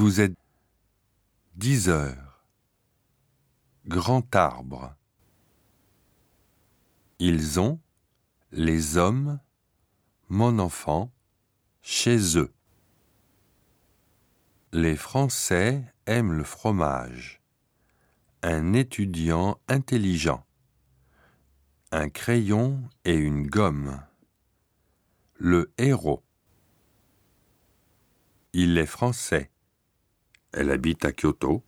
Vous êtes dix heures. Grand arbre. Ils ont, les hommes, mon enfant, chez eux. Les Français aiment le fromage. Un étudiant intelligent. Un crayon et une gomme. Le héros. Il est français. Elle habite à Kyoto.